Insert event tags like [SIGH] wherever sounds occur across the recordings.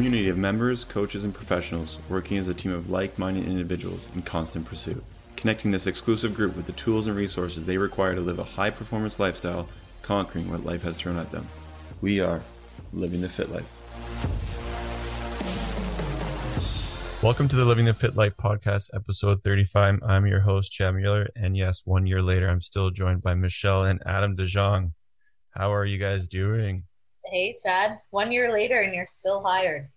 community of members, coaches, and professionals working as a team of like minded individuals in constant pursuit, connecting this exclusive group with the tools and resources they require to live a high performance lifestyle, conquering what life has thrown at them. We are Living the Fit Life. Welcome to the Living the Fit Life podcast, episode 35. I'm your host, Chad Mueller. And yes, one year later, I'm still joined by Michelle and Adam DeJong. How are you guys doing? Hey, Chad. One year later, and you're still hired.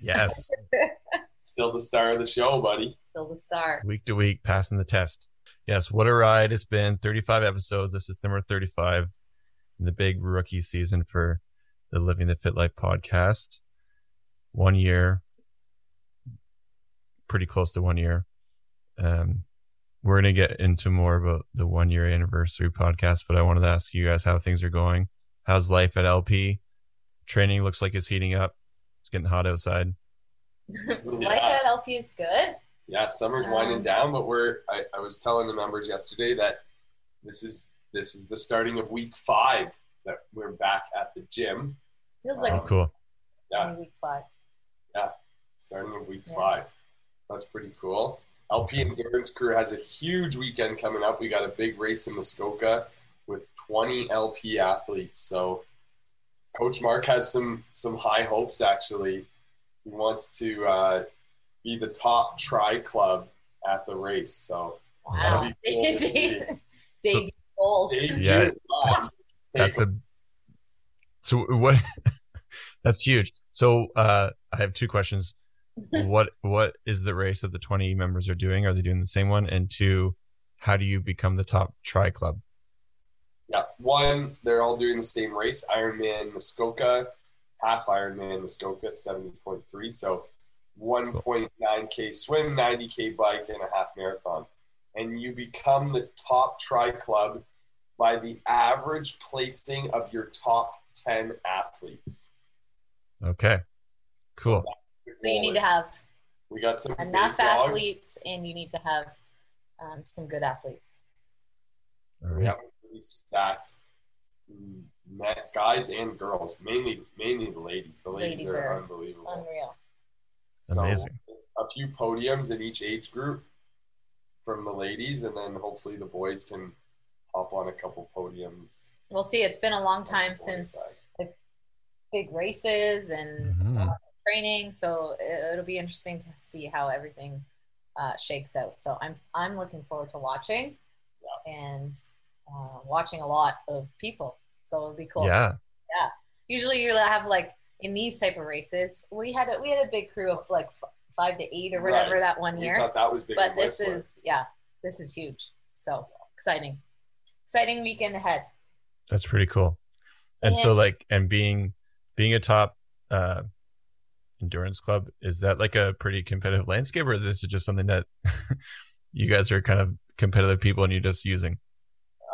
Yes. [LAUGHS] Still the star of the show, buddy. Still the star. week to week, passing the test. Yes, what a ride it's been. 35 episodes. This is number 35 in the big rookie season for the Living the Fit Life podcast. One year, pretty close to one year. Um, we're going to get into more about the one year anniversary podcast, but I wanted to ask you guys how things are going. How's life at LP? Training looks like it's heating up. It's getting hot outside. [LAUGHS] Life at LP is good. Yeah, summer's Um, winding down, but we're I, I was telling the members yesterday that this is this is the starting of week five that we're back at the gym. Feels like Oh, cool. Yeah, week five. Yeah, starting of week Yeah. five. That's pretty cool. LP Endurance Crew has a huge weekend coming up. We got a big race in Muskoka with 20 LP athletes. So Coach Mark has some some high hopes actually. He wants to uh, be the top tri club at the race. So Wow. That'd cool to [LAUGHS] see. Dave, Dave goals. Yeah. That's, That's a so what [LAUGHS] that's huge. So uh I have two questions. [LAUGHS] What what is the race that the 20 members are doing? Are they doing the same one? And two, how do you become the top tri club? Yeah, one, they're all doing the same race Ironman Muskoka, half Ironman Muskoka, 70.3. So 1.9K swim, 90K bike, and a half marathon. And you become the top tri club by the average placing of your top 10 athletes. Okay. Cool. So you need to have We got some enough big dogs. athletes, and you need to have um, some good athletes. All We right. have a really stacked mm, net guys and girls, mainly mainly the ladies. The ladies, Ladies are, are unbelievable. Unreal. So Amazing. a few podiums in each age group from the ladies, and then hopefully the boys can hop on a couple podiums. We'll see. It's been a long on the time since side. big races and Mhm. training, so it- it'll be interesting to see how everything uh, shakes out. So I'm I'm looking forward to watching and uh, watching a lot of people. So it'll be cool. Yeah. Yeah. Usually you have like in these type of races, we had a, we had a big crew of like f- five to eight or whatever Right. that one We year. thought that was big. But this Whistler. is yeah, this is huge. So exciting, exciting weekend ahead. That's pretty cool. And so like and being being a top uh endurance club, is that like a pretty competitive landscape or this is just something that [LAUGHS] you guys are kind of competitive people and you're just using?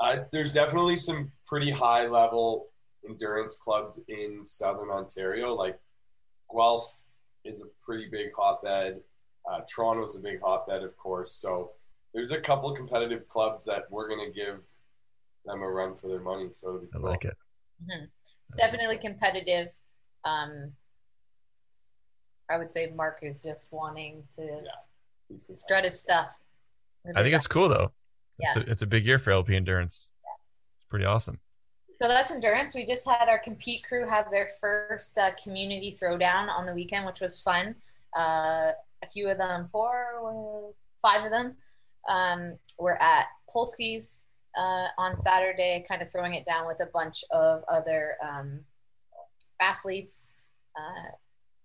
Uh, there's definitely some pretty high level endurance clubs in southern Ontario. Like Guelph is a pretty big hotbed. Uh, Toronto's a big hotbed, of course. So there's a couple of competitive clubs that we're going to give them a run for their money. So it'll I cool. like it. Mhm. It's definitely competitive. Um, I would say Mark is just wanting to He's competitive. strut his stuff. I think it's cool though. It's a, it's a big year for LP endurance. It's pretty awesome. So that's endurance. We just had our compete crew have their first uh, community throwdown on the weekend, which was fun. Uh, a few of them, four, five of them, um, were at Polsky's uh, on Saturday, kind of throwing it down with a bunch of other um, athletes uh,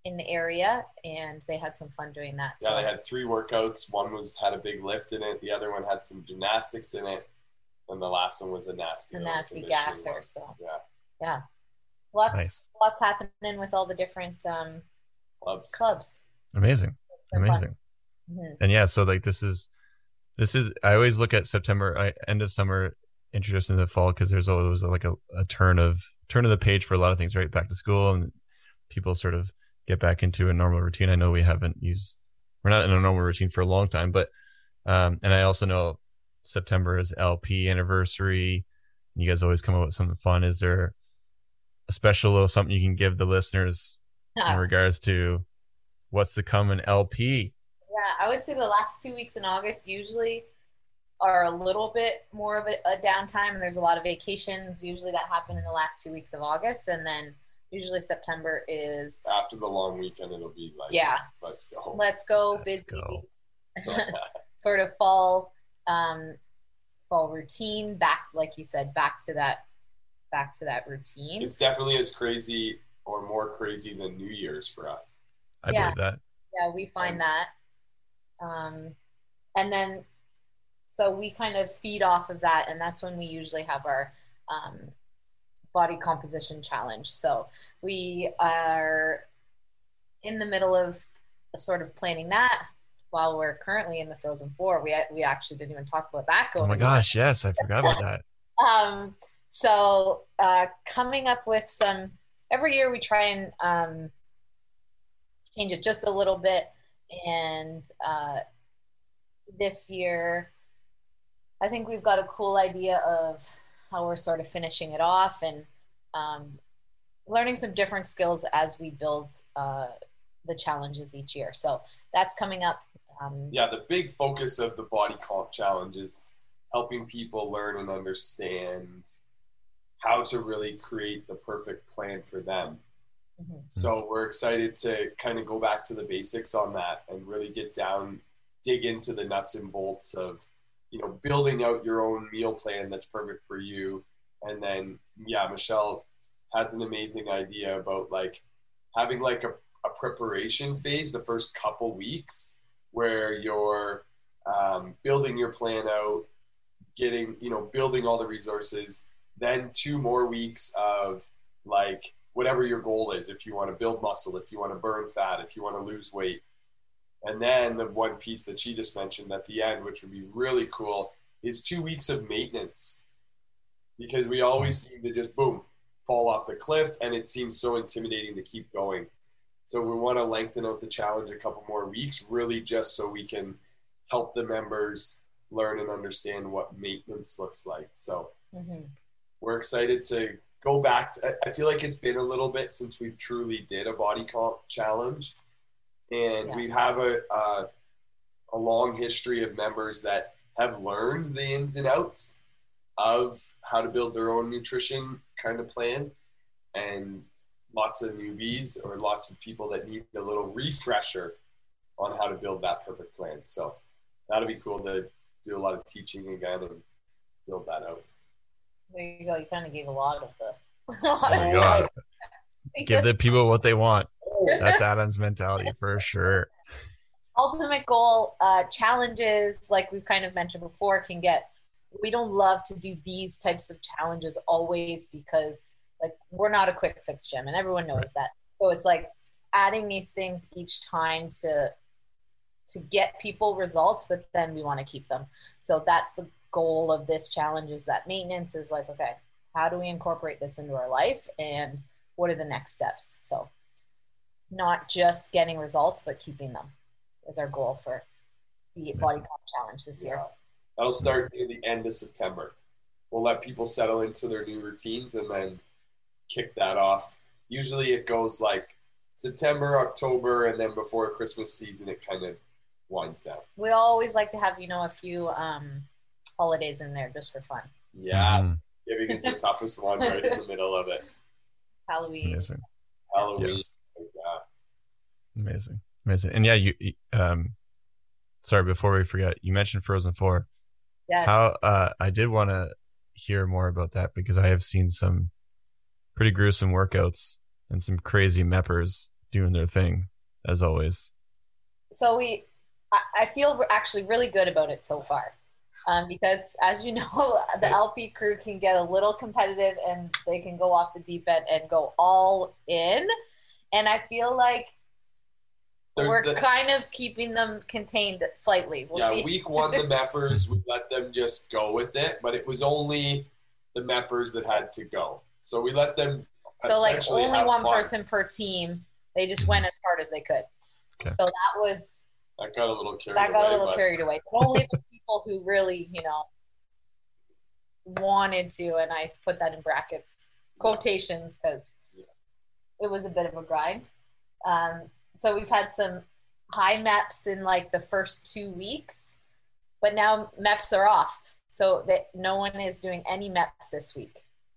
in the area, and they had some fun doing that. Yeah, so they had three workouts. One was had a big lift in it. The other one had some gymnastics in it, and the last one was a nasty, a nasty conditioning gasser. one. So Yeah, yeah, lots Nice. lots happening with all the different um, clubs. clubs. Amazing. They're fun. Amazing. Mhm. And yeah, so like this is this is I always look at September I, end of summer introduced into the fall because there's always like a, a turn of turn of the page for a lot of things, right? Back to school and people sort of get back into a normal routine. I know we haven't used we're not in a normal routine for a long time, but um and I also know September is LP anniversary. You guys always come up with something fun. Is there a special little something you can give the listeners in regards to what's to come in LP. Yeah, I would say the last two weeks in August usually are a little bit more of a, a downtime, and there's a lot of vacations usually that happen in the last two weeks of August, and then usually September is After the long weekend, it'll be like, yeah, let's go. let's go Let's busy, go. [LAUGHS] sort of fall um, fall routine back, like you said, back to that back to that routine. it's definitely as crazy or more crazy than New Year's for us. I Yeah. believe that. yeah we find that um, and then so we kind of feed off of that and that's when we usually have our um, body composition challenge so we are in the middle of sort of planning that while we're currently in the frozen four we, we actually didn't even talk about that going Oh my gosh, yes, I forgot about that. [LAUGHS] um, so uh, coming up with some every year we try and um, change it just a little bit and uh, this year i think we've got a cool idea of how we're sort of finishing it off and um, learning some different skills as we build uh, the challenges each year so that's coming up um, Yeah, the big focus of the body comp challenge is helping people learn and understand how to really create the perfect plan for them. mhm. So we're excited to kind of go back to the basics on that and really get down, dig into the nuts and bolts of, you know, building out your own meal plan that's perfect for you. And then, yeah, Michelle has an amazing idea about like having like a, a preparation phase the first couple weeks where you're um, building your plan out, getting, you know, building all the resources, then two more weeks of like whatever your goal is. If you want to build muscle, if you want to burn fat, if you want to lose weight. And then the one piece that she just mentioned at the end, which would be really cool, is two weeks of maintenance. Because we always seem to just boom, fall off the cliff, and it seems so intimidating to keep going. So we want to lengthen out the challenge a couple more weeks, really just so we can help the members learn and understand what maintenance looks like. So Mhm. we're excited to go back. To, I- I feel like it's been a little bit since we've truly did a body comp challenge, and Yeah. we have a, a a long history of members that have learned the ins and outs of how to build their own nutrition kind of plan, and lots of newbies or lots of people that need a little refresher on how to build that perfect plan. So that'll be cool to do a lot of teaching again and build that out. There you go. You kind of gave a lot of the. [LAUGHS] lot Oh my of god. the- Give the people what they want. That's Adam's mentality for sure. ultimate goal uh, challenges, like we've kind of mentioned before, can get. We don't love to do these types of challenges always because, like, we're not a quick fix gym, and everyone knows Right. that. So it's like adding these things each time to to get people results, but then we want to keep them. So that's the goal of this challenge is that maintenance is like, okay, how do we incorporate this into our life and what are the next steps? So not just getting results, but keeping them is our goal for the body Amazing. comp challenge this year. Yeah. That'll start near the end of September. We'll let people settle into their new routines and then kick that off. Usually it goes like September, October, and then before Christmas season, it kind of winds down. We always like to have, you know, a few um, holidays in there just for fun. Yeah, Mhm. giving it to the toughest one right in the middle of it. [LAUGHS] Halloween. Amazing. Halloween. Yes. Amazing. Amazing. And yeah, you um sorry, before we forget, you mentioned Frozen 4. Yes. How uh I did want to hear more about that because I have seen some pretty gruesome workouts and some crazy meppers doing their thing as always. so we I feel actually really good about it so far um, because as you [LAUGHS] know the lp crew can get a little competitive and they can go off the deep end and go all in and i feel like They're we're the- kind of keeping them contained slightly we'll yeah, see week one, the [LAUGHS] Meppers, we let them just go with it, but it was only the Meppers that had to go. So we let them. so like only one fun. person per team they just went as hard as they could Okay. so that was That got a little carried that got away. a little but carried away. But only the people who really, you know, wanted to, and I put that in brackets, quotations, because Yeah. it was a bit of a grind. Um, so we've had some high MEPS in like the first two weeks, but now MEPS are off. So that no one is doing any MEPS this week.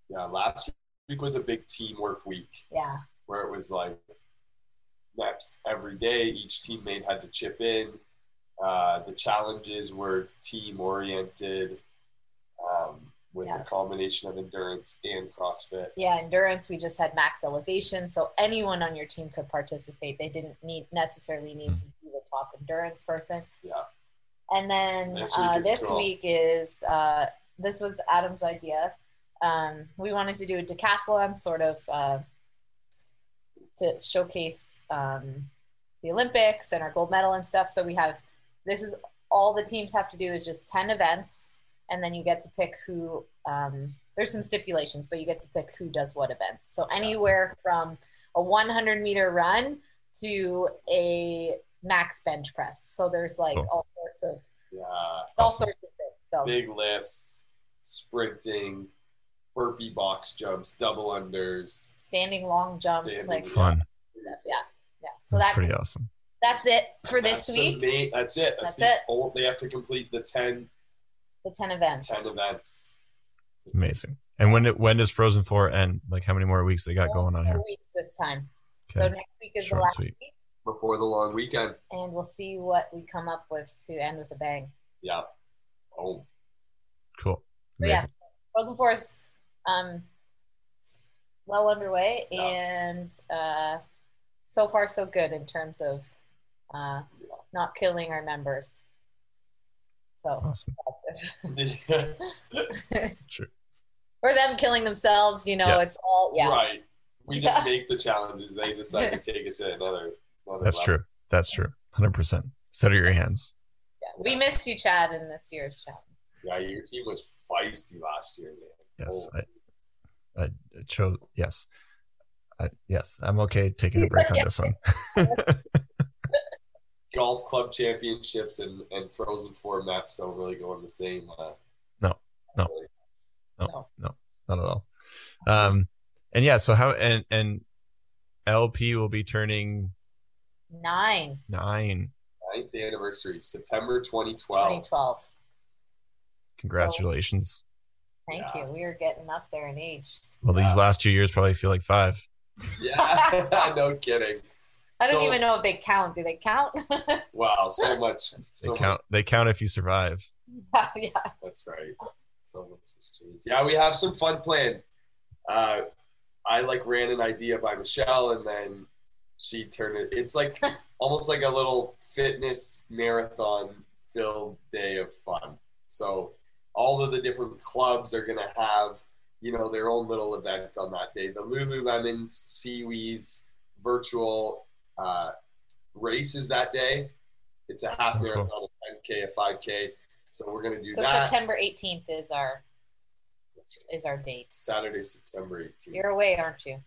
Yeah, last week was a big teamwork week Yeah. where it was like MEPS every day. Each teammate had to chip in. Uh, the challenges were team oriented with Yeah. a combination of endurance and CrossFit. Yeah, endurance, we just had max elevation. So anyone on your team could participate. They didn't need necessarily need to be the top endurance person. Yeah. And then This week uh, is this cool. week is uh, this was Adam's idea. Um, we wanted to do a decathlon sort of uh, to showcase um, the Olympics and our gold medal and stuff. So we have this is all the teams have to do is just 10 events, and then you get to pick who. Um, there's some stipulations, but you get to pick who does what event. So anywhere from a 100 meter run to a max bench press. So there's like Cool. all sorts of Yeah. all sorts of things. So Big lifts, sprinting, burpee box jumps, double unders. standing long jumps, Standing like Fun. yeah, yeah. So That's that pretty awesome. that's it for this That's the week. main- that's it. That's, That's the it. Old, they have to complete the 10, the 10 events. 10 events. Amazing. And when it, when does Frozen Four end? Like how many more weeks they got going on here? weeks this time. Okay. So next week is Short the last week, Before the long weekend. and we'll see what we come up with to end with a bang. Yeah. Oh, Cool. But yeah. Amazing. Frozen Four is um, well underway, Yeah. and uh, so far so good in terms of uh, not killing our members. So Awesome. [LAUGHS] Sure. or them killing themselves, you know, Yeah. it's all yeah. Right. We just [LAUGHS] make the challenges. They decide to take it to another. another That's level. true. That's true. Hundred percent. Settle your hands. yeah. We missed you, Chad, in this year's challenge. Yeah, your team was feisty last year, man. Yes. Oh. I, I chose. Yes. I, yes. I'm okay taking a break on [LAUGHS] this one. Golf club championships and, and Frozen Four MEPS don't really go in the same. Uh, No, no. really. No, no, not at all. Um, and yeah. So how and and LP will be turning Nine, nine. Ninth anniversary, September 2012. 2012. Congratulations. Thank Yeah. you. We are getting up there in age. Well, these last two years probably feel like five. [LAUGHS] Yeah, [LAUGHS] no kidding. I don't So- even know if they count. Do they count? [LAUGHS] Wow, so much. They So count. They count if you survive. [LAUGHS] yeah. That's right. So much has changed. Yeah, we have some fun planned. Uh, I like ran an idea by Michelle, and then she turned it. It's like [LAUGHS] almost like a little fitness marathon filled day of fun. So all of the different clubs are gonna have you know their own little event on that day. The Lululemon SeaWheeze virtual uh, races that day. It's a half Oh, cool. marathon, a 10k, a 5k. So we're gonna do So that. September 18th is our is our date. Saturday, September 18th. You're away, aren't you?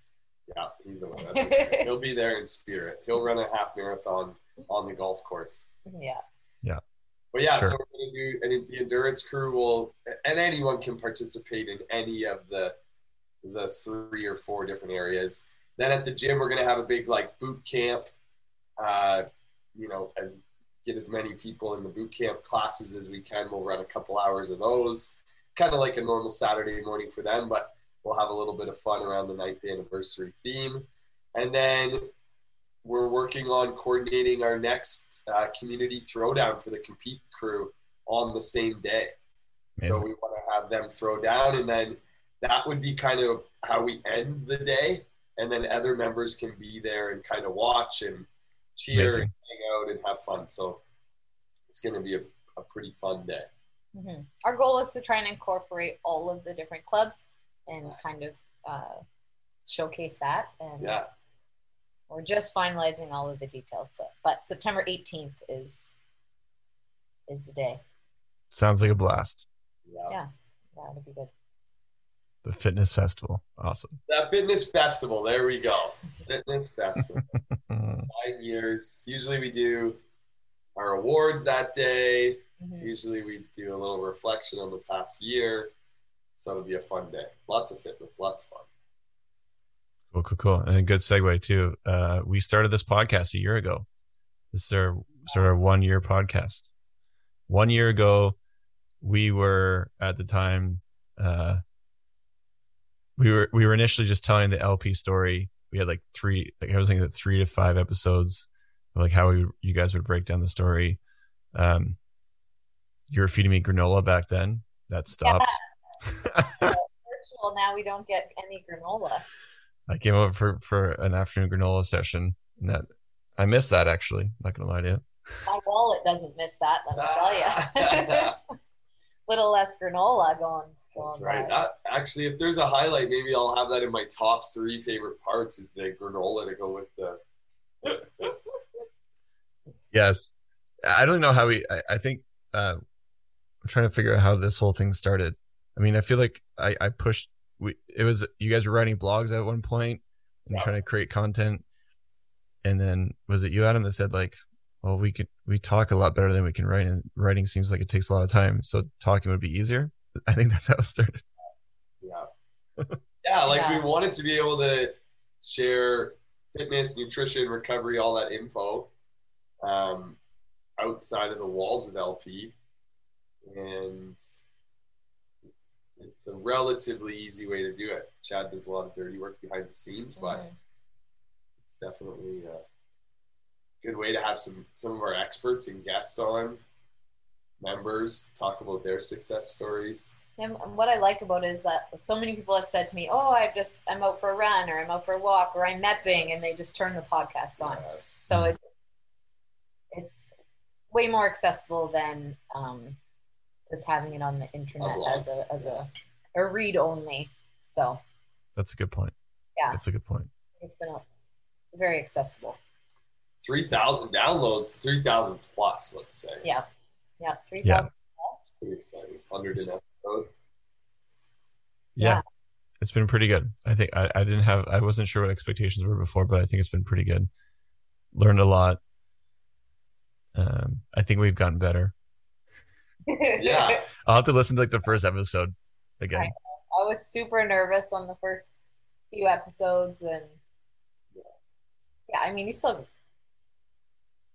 Yeah, he's away. That's [LAUGHS] okay. He'll be there in spirit. He'll run a half marathon on the golf course. Yeah. Yeah. But yeah, Sure. so we're gonna do, and the endurance crew will, and anyone can participate in any of the the three or four different areas. Then at the gym, we're gonna have a big like boot camp, uh, you know, and get as many people in the boot camp classes as we can. We'll run a couple hours of those, kind of like a normal Saturday morning for them, but we'll have a little bit of fun around the ninth anniversary theme, and then we're working on coordinating our next uh, community throwdown for the compete crew on the same day. So we want to have them throw down, and then that would be kind of how we end the day. And then other members can be there and kind of watch and cheer Amazing. and hang out and have fun. So it's going to be a, a pretty fun day. hmm Our goal is to try and incorporate all of the different clubs and kind of uh, showcase that. And Yeah. we're just finalizing all of the details. So, but September 18th is is the day. Sounds like a blast. Yeah. Yeah. Yeah, it'll be good. The fitness festival. Awesome. That fitness festival. There we go. fitness festival. [LAUGHS] Five years. Usually we do our awards that day. Mhm. Usually we do a little reflection on the past year. So it'll be a fun day. Lots of fitness, lots of fun. Cool, cool, cool. And a good segue too. Uh, we started this podcast a year ago. This is our sort of one year podcast. One year ago, we were at the time, uh, we were we were initially just telling the LP story. We had like three, like I was thinking three to five episodes, of like how we, you guys would break down the story. Um, you were feeding me granola back then. That stopped. Yeah. Virtual now we don't get any granola. I came over for for an afternoon granola session, and that I missed that actually. Not gonna lie to you. My wallet doesn't miss that. Let me tell you. [LAUGHS] [LAUGHS] Little less granola going. That's right. actually, if there's a highlight, maybe I'll have that in my top three favorite parts is the granola to go with the. [LAUGHS] Yes, I don't know how we. I, I think uh, I'm trying to figure out how this whole thing started. I mean, I feel like I, I pushed. We it was you guys were writing blogs at one point and Yeah. trying to create content, and then was it you Adam that said like, well, we could we talk a lot better than we can write, and writing seems like it takes a lot of time, so talking would be easier. I think that's how it started. Yeah. [LAUGHS] yeah, like Yeah. we wanted to be able to share fitness, nutrition, recovery, all that info um, outside of the walls of LP. And it's, it's a relatively easy way to do it. Chad does a lot of dirty work behind the scenes, but Mhm. it's definitely a good way to have some some of our experts and guests on members talk about their success stories And what I like about it is that so many people have said to me, "Oh, I just I'm out for a run, or I'm out for a walk, or I'm mepping," and they just turn the podcast on. Yes. So it's it's way more accessible than um, just having it on the internet blog. as a as a, a read only. So That's a good point. Yeah. that's a good point. it's been a, very accessible. 3,000 downloads, 3,000 plus, let's say. Yeah, yeah, three Yeah. plus. Pretty exciting. 100 an episode. Yeah. Yeah. It's been pretty good. I think I, I didn't have I wasn't sure what expectations were before, but I think it's been pretty good. Learned a lot. Um, I think we've gotten better. Yeah. [LAUGHS] I'll have to listen to like the first episode again. Right. I was super nervous on the first few episodes, and yeah, I mean, you still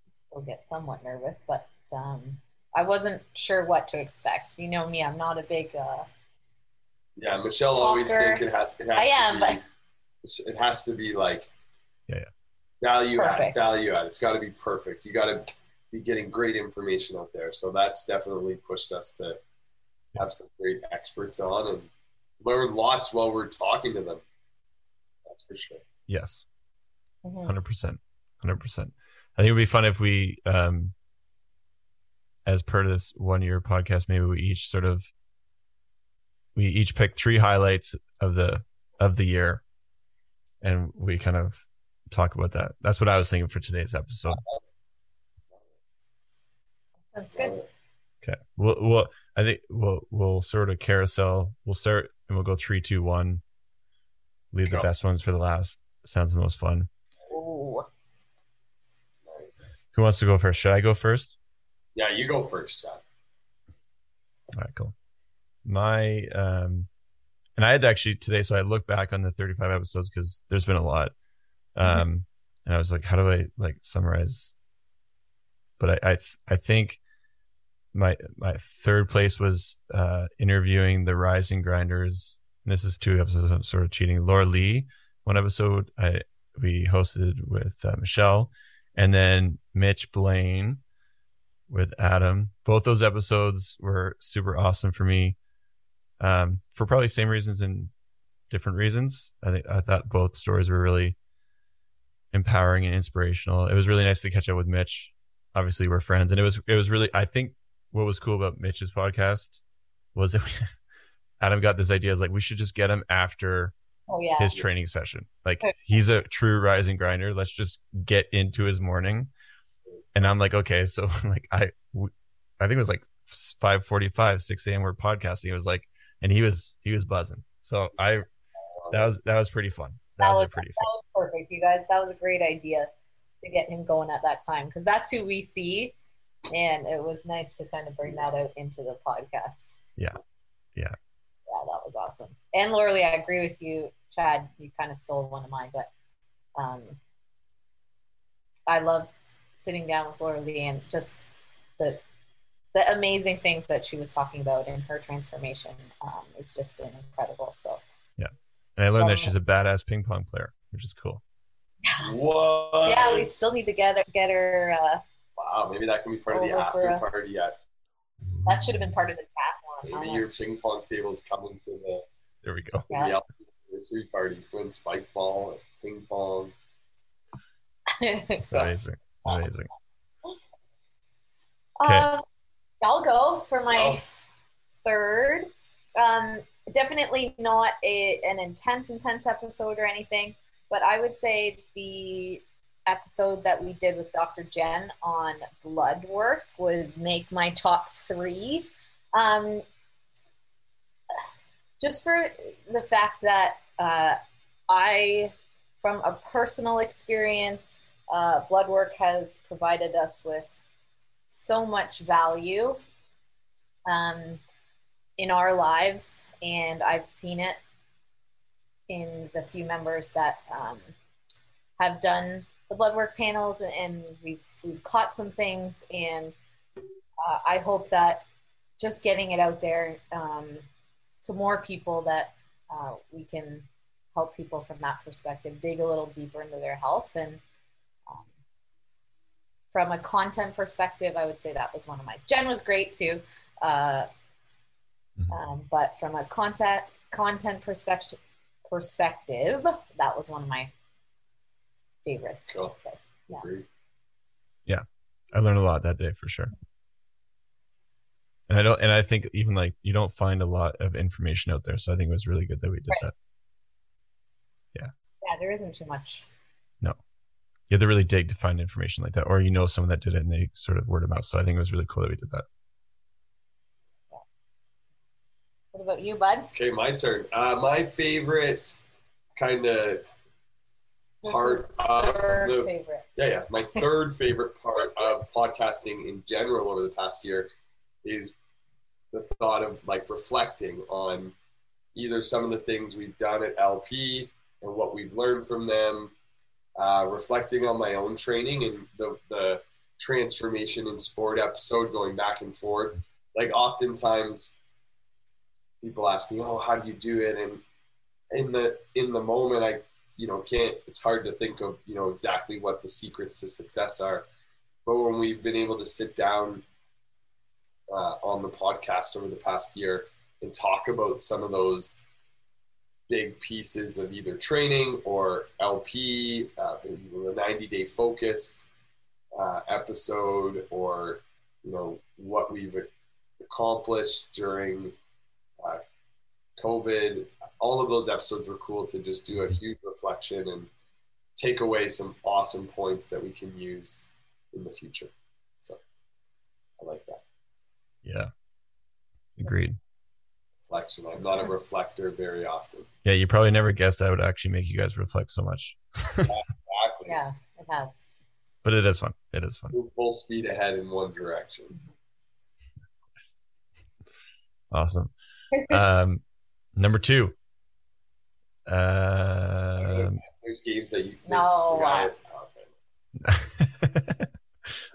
you still get somewhat nervous, but um, I wasn't sure what to expect. You know me; I'm not a big. Uh, Yeah, Michelle always Talker. think it has, it has I to am, be, but it has to be like Yeah, yeah. value add, value add. It's got to be perfect. You got to be getting great information out there. So that's definitely pushed us to have some great experts on and learn lots while we're talking to them. That's for sure. Yes. mhm. Hundred percent. Hundred percent. I think it would be fun if we um as per this one year podcast, maybe we each sort of we each pick three highlights of the of the year and we kind of talk about that. That's what I was thinking for today's episode. Sounds good. Okay. We'll, we'll I think we'll we'll sort of carousel. We'll start and we'll go three, two, one. Leave the best ones for the last. Sounds the most fun. Ooh. Nice. Who wants to go first? Should I go first? Yeah, you go first, Chad. All right, cool. My um, and I had actually today, so I looked back on the 35 episodes because there's been a lot. Um, and I was like, how do I like summarize? But I I, th- I think my my third place was uh interviewing the rising grinders. And this is two episodes. I'm sort of cheating. Laura Lee, one episode I we hosted with uh, Michelle, and then Mitch Blaine with Adam. Both those episodes were super awesome for me. Um, for probably same reasons and different reasons. I think I thought both stories were really empowering and inspirational. It was really nice to catch up with Mitch. Obviously, we're friends, and it was it was really. I think what was cool about Mitch's podcast was that we, [LAUGHS] Adam got this idea. Is like we should just get him after Oh yeah. his training session. Like he's a true rising grinder. Let's just get into his morning. And I'm like, okay, so [LAUGHS] like I, I think it was like 5:45, 6 a.m. We're podcasting. It was like, and he was he was buzzing. So I that was that was pretty fun. That, That was, was- a pretty That fun. was perfect, you guys. That was a great idea to get him going at that time because that's who we see, and it was nice to kind of bring that out into the podcast. Yeah. Yeah. Yeah, that was awesome. And Laura Lee, I agree with you. Chad, you kind of stole one of mine, but um, I loved sitting down with Laura Lee and just the the amazing things that she was talking about in her transformation um, has just been incredible. So yeah, and I learned that she's a badass ping pong player, which is cool. What? Yeah, we still need to get her, get her. Uh, wow, maybe that can be part of the after a, party. At that should have been part of the chat one. Maybe your ping pong table is coming to the. There we go. Yeah. The anniversary party. Win spike ball, ping pong. [LAUGHS] Amazing. Amazing. Okay. Um, I'll go for my oh. third. Um, definitely not a, an intense, intense episode or anything, but I would say the episode that we did with Dr. Jen on blood work was make my top three. Um, just for the fact that uh, I, from a personal experience, uh, blood work has provided us with so much value um, in our lives, and I've seen it in the few members that um, have done the blood work panels, and we've we've caught some things, and uh, I hope that just getting it out there um, to more people that uh, we can help people from that perspective dig a little deeper into their health and from a content perspective, I would say that was one of my. Jen was great too, uh, mm-hmm. um, but from a content content perspective, perspective, that was one of my favorites. Cool. So, yeah. Yeah, I learned a lot that day for sure. And I don't, and I think even like you don't find a lot of information out there, so I think it was really good that we did right. that. Yeah. Yeah, there isn't too much. No you have to really dig to find information like that, or you know someone that did it and they sort of word of mouth. So I think it was really cool that we did that. What about you, Bud? Okay, my turn. Uh, my favorite kind of part of the favorite. yeah, yeah, my third favorite part of podcasting in general over the past year is the thought of like reflecting on either some of the things we've done at LP and what we've learned from them uh, reflecting on my own training and the, the transformation in sport episode going back and forth. Like oftentimes people ask me, Oh, how do you do it? And in the, in the moment, I, you know, can't, it's hard to think of, you know, exactly what the secrets to success are. But when we've been able to sit down uh, on the podcast over the past year and talk about some of those big pieces of either training or LP, uh, the 90 day focus uh, episode, or you know what we've accomplished during uh, COVID. All of those episodes were cool to just do a huge reflection and take away some awesome points that we can use in the future. So I like that. Yeah. Agreed reflection. I'm not a reflector very often. Yeah, you probably never guessed that would actually make you guys reflect so much. [LAUGHS] exactly. Yeah, it has. But it is fun. It is fun. Move full speed ahead in one direction. [LAUGHS] Awesome. um, number two. Uh, There's games that you. No. [LAUGHS]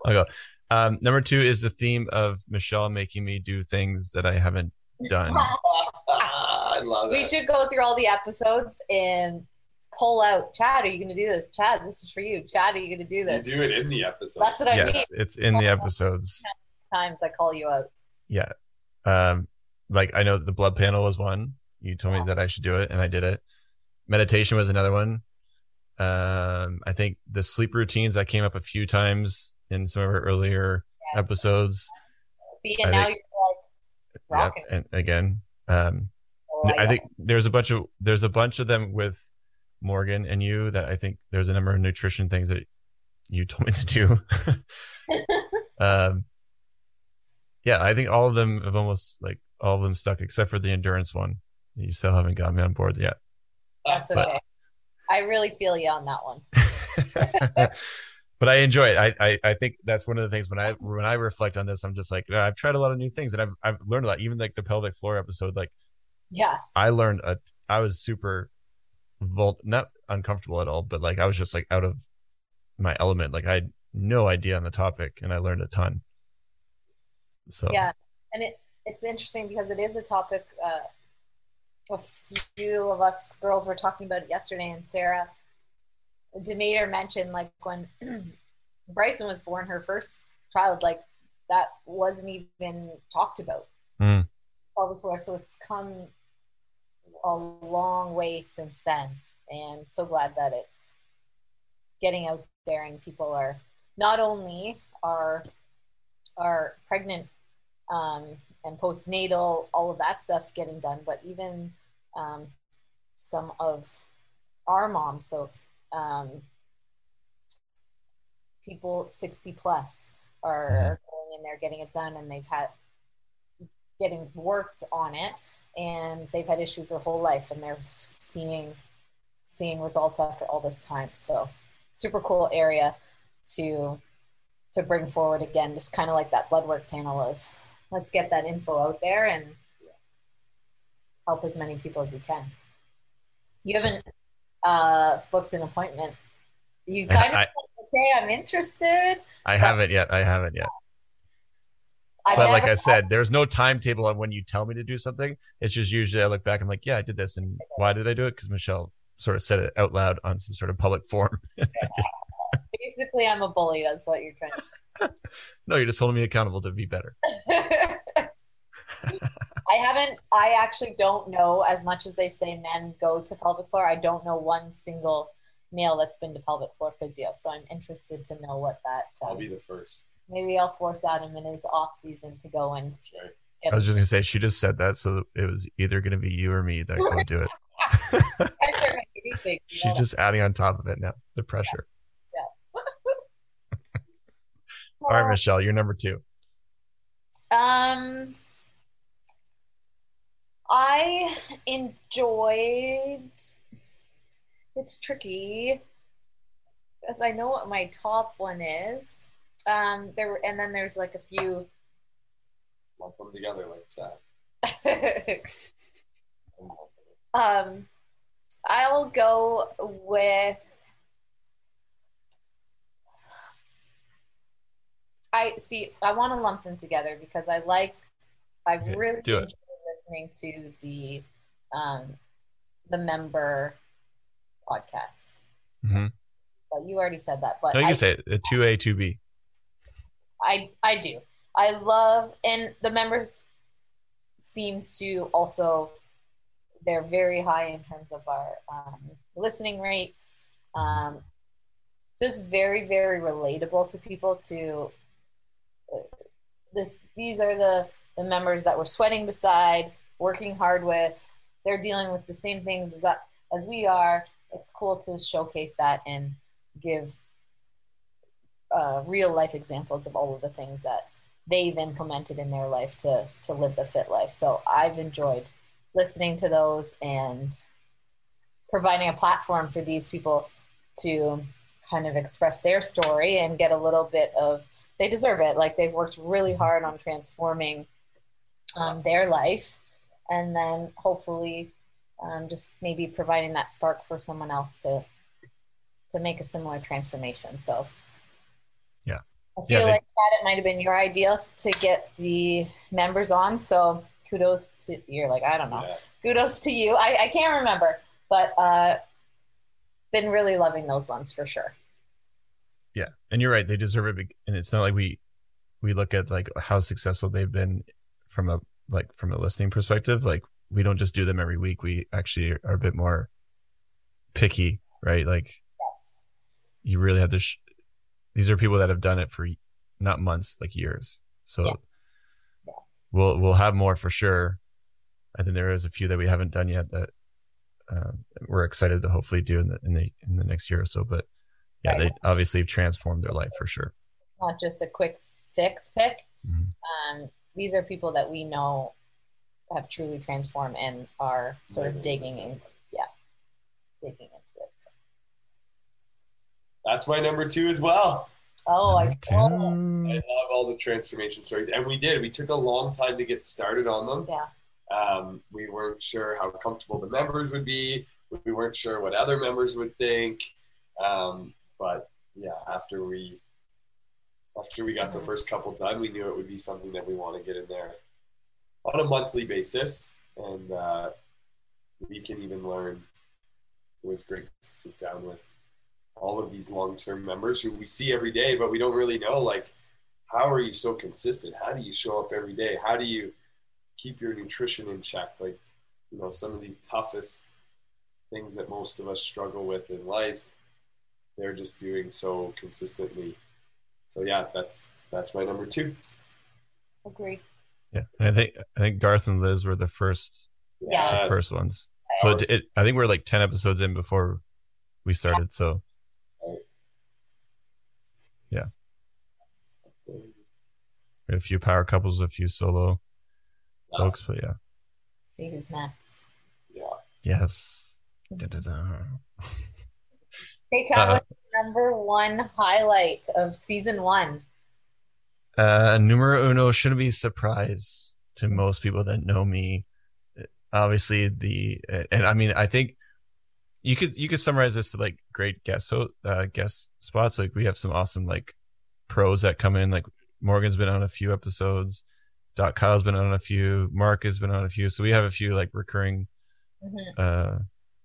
I'll go. Um, number two is the theme of Michelle making me do things that I haven't done. [LAUGHS] I love it. We should go through all the episodes and pull out. Chad, are you going to do this? Chad, this is for you. Chad, are you going to do this? You do it in the episode. That's what I yes, mean. Yes, it's in the episodes. Times I call you out. Yeah. Um, like I know the blood panel was one. You told yeah. me that I should do it, and I did it. Meditation was another one. Um, I think the sleep routines that came up a few times in some of our earlier yes. episodes. See, and now think, you're Yeah, and again, um, oh, I, I think there's a bunch of there's a bunch of them with Morgan and you that I think there's a number of nutrition things that you told me to do. [LAUGHS] um, yeah, I think all of them have almost like all of them stuck except for the endurance one. You still haven't got me on board yet. That's okay. But, I really feel you on that one. [LAUGHS] [LAUGHS] but I enjoy it. I, I, I think that's one of the things when I when I reflect on this, I'm just like I've tried a lot of new things and I've I've learned a lot. Even like the pelvic floor episode, like yeah, I learned a I was super vul- not uncomfortable at all, but like I was just like out of my element. Like I had no idea on the topic, and I learned a ton. So Yeah, and it it's interesting because it is a topic. Uh, a few of us girls were talking about it yesterday, and Sarah Demeter mentioned like when [CLEARS THROAT] Bryson was born, her first child, like that wasn't even talked about Mm. all before. So it's come a long way since then, and so glad that it's getting out there and people are not only are are pregnant um, and postnatal, all of that stuff getting done, but even um, some of our moms. So um, people 60 plus are Mhm. going in there getting it done and they've had getting worked on it and they've had issues their whole life and they're seeing seeing results after all this time so super cool area to to bring forward again just kind of like that blood work panel of let's get that info out there and help as many people as we can you haven't uh, booked an appointment you kind of I, said, okay i'm interested I haven't yet. I haven't yet. I've But like I said, there's no timetable on when you tell me to do something. It's just usually I look back, I'm like, yeah, I did this, and why did I do it? Because Michelle sort of said it out loud on some sort of public forum. [LAUGHS] basically i'm a bully that's what you're trying to [LAUGHS] no, you're just holding me accountable to be better. [LAUGHS] I haven't. I actually don't know as much as they say men go to pelvic floor. I don't know one single male that's been to pelvic floor physio. So I'm interested to know what that. I'll Um, be the first. maybe I'll force Adam in his off season to go and That's right. I was just gonna say she just said that, so it was either gonna be you or me that go do it. [LAUGHS] anything. [LAUGHS] She's just adding on top of it now. The pressure. Yeah. [LAUGHS] All right, Michelle, you're number two. Um, I enjoyed. It's tricky because I know what my top one is. Um, there were, and then there's like a few. Lump them together like that. [LAUGHS] um, I'll go with. I see. I want to lump them together because I like. I really do it. Listening to the, um, the member podcasts. Mm-hmm. But you already said that. But No, you I, say it. Two A, two B. I I do. I love and the members seem to also they're very high in terms of our um, listening rates. Um, just very very relatable to people. To uh, this, these are the the members that we're sweating beside, working hard with. They're dealing with the same things as as we are. It's cool to showcase that and give uh, real life examples of all of the things that they've implemented in their life to to live the fit life. So I've enjoyed listening to those and providing a platform for these people to kind of express their story and get a little bit of they deserve it like they've worked really hard on transforming um, their life and then hopefully um, just maybe providing that spark for someone else to to make a similar transformation so Yeah. i Yeah, feel they- like that it might have been your idea to get the members on so kudos to you're like i don't know Yeah. kudos to you i, I can't remember but uh been really loving those ones for sure Yeah, and you're right. They deserve it, and it's not like we we look at like how successful they've been from a like from a listening perspective. Like we don't just do them every week. We actually are a bit more picky, right? Like yes you really have to. Sh- these are people that have done it for not months, like years. So Yeah. Yeah. we'll we'll have more for sure. I think there is a few that we haven't done yet that um, we're excited to hopefully do in the in the in the next year or so. But yeah, Right. they obviously have transformed their life for sure. not just a quick fix pick Mhm. um, these are people that we know have truly transformed and are sort of digging in yeah digging into it so. That's my number two as well. oh i Number saw two. it. I love all the transformation stories, and we did. We took a long time to get started on them. yeah Um, we weren't sure how comfortable the members would be. we weren't sure what other members would think. Um, but yeah, after we after we got the first couple done, we knew it would be something that we want to get in there on a monthly basis, and uh, we can even learn. It was great to sit down with all of these long-term members who we see every day, but we don't really know like how are you so consistent? How do you show up every day? How do you keep your nutrition in check? Like, you know, some of the toughest things that most of us struggle with in life, they're just doing so consistently. So yeah, that's that's my number two. Agree. Yeah, and I think I think Garth and Liz were the first Yeah. the first ones. So it, it I think we're like ten episodes in before we started. So we had a few power couples, a few solo Yeah. folks, but yeah. See who's next. yeah. Yes. Da-da-da. Hey, Kat, Uh, what's your number one highlight of season one? Uh, numero uno shouldn't be a surprise to most people that know me. Obviously, the and I mean, I think you could you could summarize this to like great guest so uh, guest spots. Like we have some awesome like pros that come in. Like Morgan's been on a few episodes. Doc Kyle's been on a few. Mark has been on a few. So we have a few like recurring Mhm. uh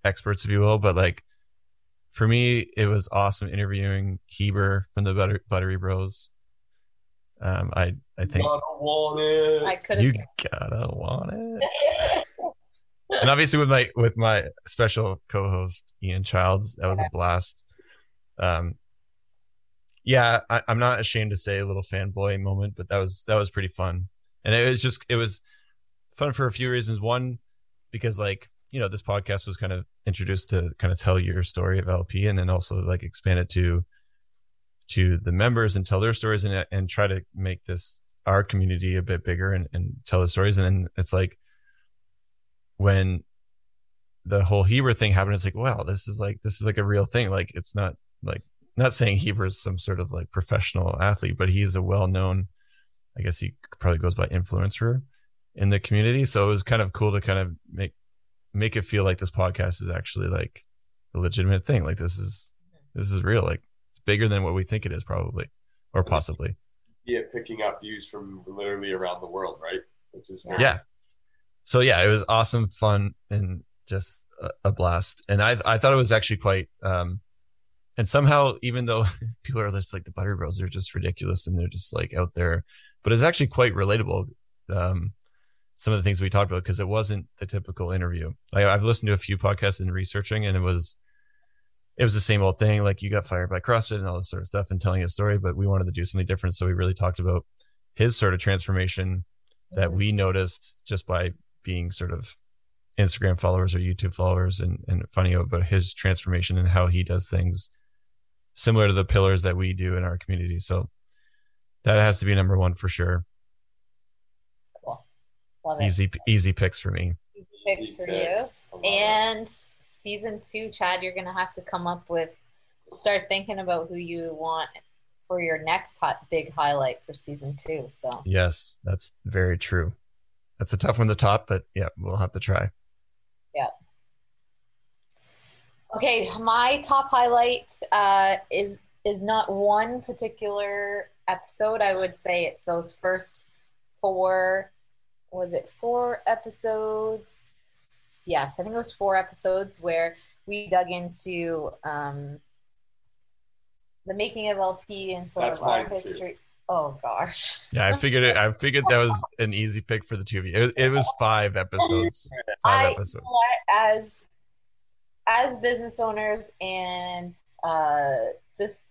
experts, if you will. But like for me, it was awesome interviewing Heber from the Butter, Buttery Bros. Um, I I think. Gotta want it. I could you gotta want it. [LAUGHS] And obviously with my with my special co-host Ian Childs, that was a blast. Um, yeah, I, I'm not ashamed to say a little fanboy moment, but that was that was pretty fun, and it was just it was fun for a few reasons. One, because like you know this podcast was kind of introduced to kind of tell your story of LP, and then also like expand it to to the members and tell their stories and and try to make this our community a bit bigger and, and tell the stories. And then it's like when the whole Heber thing happened, it's like, wow, this is like this is like a real thing. Like it's not like not saying Heber is some sort of like professional athlete, but he's a well known, I guess he probably goes by influencer in the community. So it was kind of cool to kind of make make it feel like this podcast is actually like a legitimate thing. Like this is this is real. Like it's bigger than what we think it is, probably or possibly. Yeah, picking up views from literally around the world, right? Which is very yeah so yeah it was awesome fun and just a, blast and i i thought it was actually quite um and somehow even though [LAUGHS] people are just like the butter bros are just ridiculous and they're just like out there but it's actually quite relatable um some of the things we talked about because it wasn't the typical interview i've listened to a few podcasts and researching and it was it was the same old thing like you got fired by crossfit and all this sort of stuff and telling a story but we wanted to do something different so we really talked about his sort of transformation that we noticed just by being sort of Instagram followers or YouTube followers and, and finding out about his transformation and how he does things similar to the pillars that we do in our community. So that has to be number one for sure. Cool. Love it. Easy, easy picks for me. picks for you. Picks. I love it. And season two, Chad, you're gonna have to come up with, start thinking about who you want for your next hot big highlight for season two. So Yes, that's very true. That's a tough one to top, but yeah, we'll have to try. Yeah. Okay, my top highlight uh, is is not one particular episode. I would say it's those first four. Was it four episodes? Yes, I think it was four episodes where we dug into um, the making of LP and sort That's of our mine too. history. Oh gosh, Yeah, I figured it. I figured that was an easy pick for the two of you. It, it was five episodes. [LAUGHS] Five I- episodes. you know as as business owners and uh, just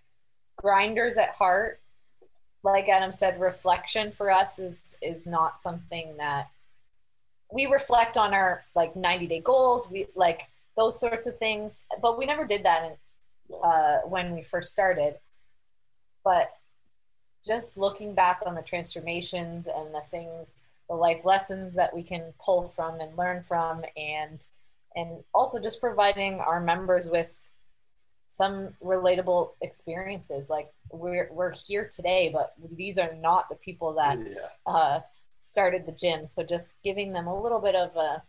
grinders at heart, like Adam said, reflection for us is is not something that we reflect on our like 90 day goals. We like those sorts of things, but we never did that in, uh, when we first started. But just looking back on the transformations and the things, the life lessons that we can pull from and learn from, and and also just providing our members with some relatable experiences. Like we're we're here today, but these are not the people that yeah. uh, started the gym. So just giving them a little bit of a,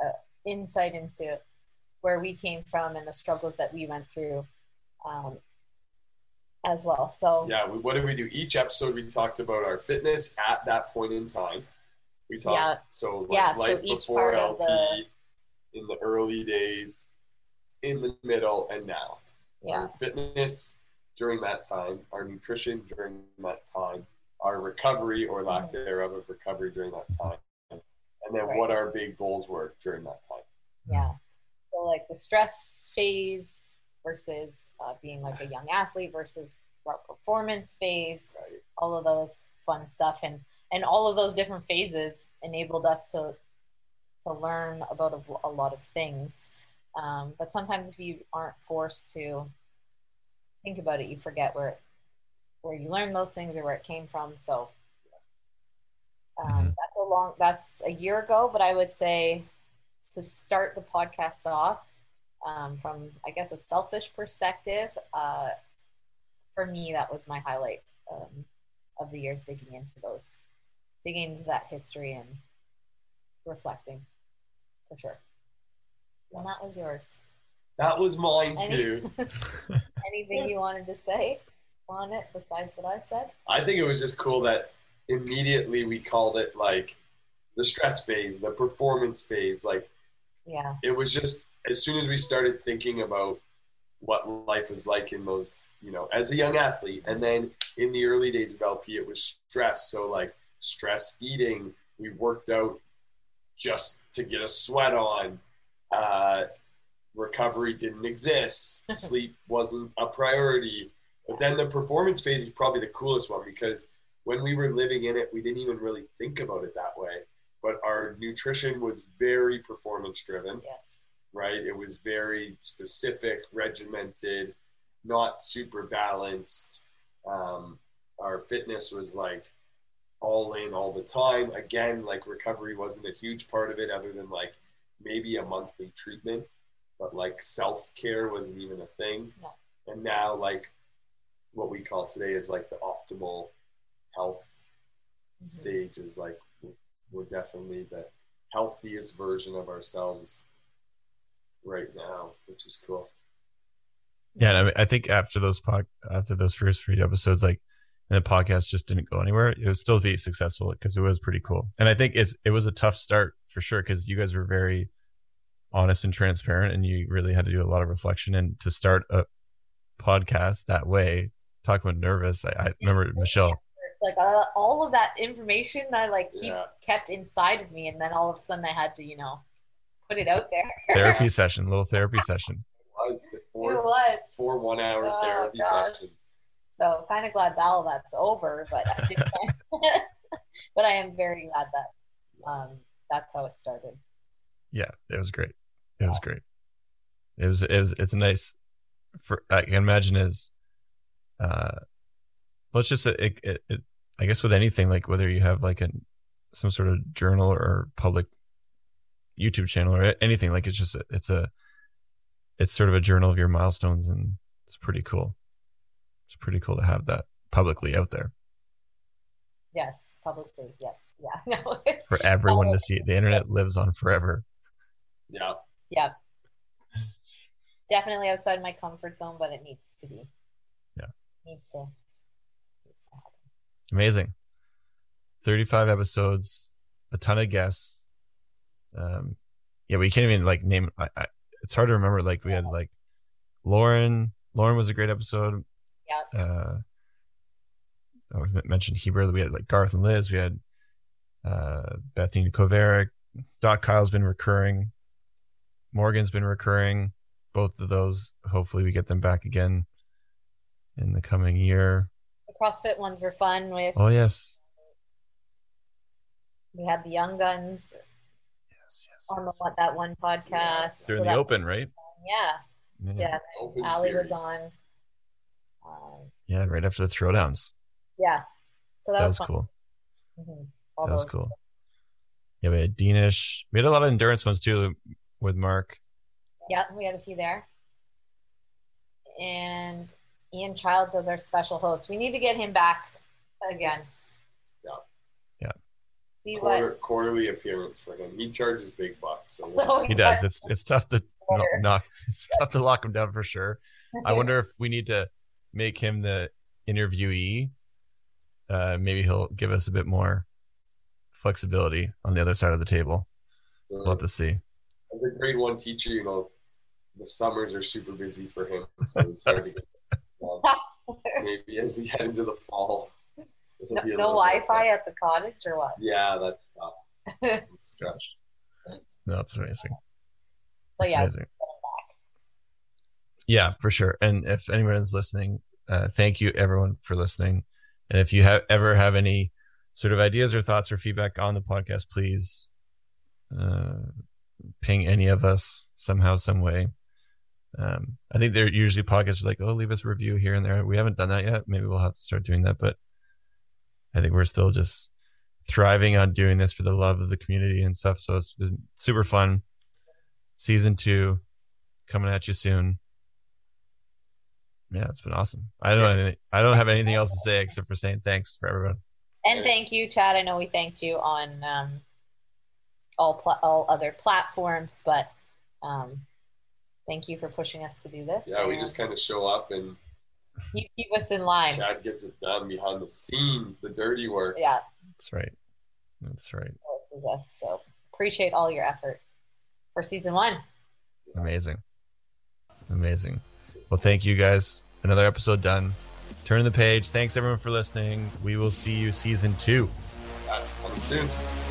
a insight into where we came from and the struggles that we went through um, as well. So Yeah, we, what did we do? Each episode we talked about our fitness at that point in time. We talked Yeah. so like Yeah, so life each before part of LP, the- in the early days, in the middle, and now. Yeah, Our fitness during that time, our nutrition during that time, our recovery or lack Mhm. thereof of recovery during that time, and then Right. what our big goals were during that time. yeah. So like the stress phase versus uh, being like a young athlete versus our performance phase, Right. all of those fun stuff, and and all of those different phases enabled us to to learn about a, a lot of things. Um, but sometimes if you aren't forced to think about it, you forget where where you learned those things or where it came from. So um, Mhm. that's a long that's a year ago, but I would say to start the podcast off um, from I guess a selfish perspective. Uh, for me, that was my highlight um, of the years digging into those, digging into that history and reflecting, for sure. And that was yours. That was mine Any- too. [LAUGHS] [LAUGHS] Anything you wanted to say on it besides what I said? I think it was just cool that immediately we called it like the stress phase, the performance phase. Like Yeah, it was just as soon as we started thinking about what life was like in those, you know, as a young athlete, and then in the early days of LP, it was stress. So like stress eating, we worked out just to get a sweat on. Uh, recovery didn't exist. [LAUGHS] Sleep wasn't a priority. But then the performance phase is probably the coolest one because when we were living in it, we didn't even really think about it that way. But our nutrition was very performance driven, yes, right? It was very specific, regimented, not super balanced. Um, our fitness was like all in all the time. Again, like recovery wasn't a huge part of it, other than like maybe a monthly treatment, but like self care wasn't even a thing. No. And now, like what we call today is like the optimal health Mhm. stage is like we're definitely the healthiest version of ourselves right now, which is cool. Yeah, and I, mean, I think after those pod, after those first three episodes, like, and the podcast just didn't go anywhere. It would still be successful because it was pretty cool. And I think it's it was a tough start for sure because you guys were very honest and transparent, and you really had to do a lot of reflection. And to start a podcast that way, talk about nervous. I, I remember Michelle. it's like uh, all of that information I like keep Yeah. kept inside of me, and then all of a sudden I had to, you know, put it out there. [LAUGHS] therapy [LAUGHS] session, little therapy session. Was the it was. four one hour Oh, therapy God. sessions. So kind of glad that all that's over, but I [LAUGHS] but I am very glad that um, that's how it started. Yeah, it was great. It was great. It was it was it's a nice for I can imagine is uh well it's just it, it, it I guess with anything like whether you have like an some sort of journal or public YouTube channel or anything like it's just a, it's a it's sort of a journal of your milestones and it's pretty cool. It's pretty cool to have that publicly out there Yes, publicly. Yes, yeah. [LAUGHS] No. for everyone to see. The internet lives on forever. Yeah. yeah. Definitely outside my comfort zone, but it needs to be. Yeah. Needs to. Needs to happen. Amazing. 35 episodes, a ton of guests. Um, yeah, we can't even like name. I, I, it's hard to remember. Like we had like Lauren. Lauren was a great episode. Yeah. Uh, I was mentioned Heber. We had like Garth and Liz. We had uh, Bethany Kovarik. Doc Kyle's been recurring. Morgan's been recurring. Both of those. Hopefully, we get them back again in the coming year. The CrossFit ones were fun. With Oh yes, we had the Young Guns yes, yes. on the yes. that one podcast. They're So in the open, right? Yeah, yeah. Open Ali was on. Um, Yeah, right after the throwdowns. Yeah, so that, That was, was fun. cool. Mhm. All That was those. cool. Yeah, we had Deanish. We had a lot of endurance ones too with Mark. Yeah, we had a few there. And Ian Childs as our special host. We need to get him back again. See Quarter, what? quarterly appearance for him. He charges big bucks. So So [LAUGHS] He does. It's it's tough to no- knock. [LAUGHS] It's tough to lock him down for sure. I [LAUGHS] wonder if we need to make him the interviewee. Uh, maybe he'll give us a bit more flexibility on the other side of the table. We'll have to see. As a grade one teacher, you know, the summers are super busy for him, so it's hard to get. Um, [LAUGHS] maybe as we head into the fall. No, no Wi-Fi at the cottage or what? Yeah, that's tough. [LAUGHS] It's stretch. No, it's amazing. But yeah, amazing. Yeah, for sure. And if anyone is listening, uh, thank you everyone for listening. And if you have ever have any sort of ideas or thoughts or feedback on the podcast, please uh, ping any of us somehow, some way. Um, I think they're usually podcasts like, oh, leave us a review here and there. We haven't done that yet. Maybe we'll have to start doing that, but I think we're still just thriving on doing this for the love of the community and stuff. So it's been super fun. Season two coming at you soon. Yeah, it's been awesome. I don't know. I don't have anything else to say except for saying thanks for everyone. and thank you, Chad. I know we thanked you on um, all pla- all other platforms, but um, thank you for pushing us to do this. Yeah, we just kind of show up and you keep us in line. Chad gets it done behind the scenes, the dirty work. Yeah, That's right. That's right. this is us. So appreciate all your effort for season one. Amazing. Amazing. Well, thank you guys. Another episode done. Turn the page. Thanks everyone for listening. We will see you season two. That's coming soon.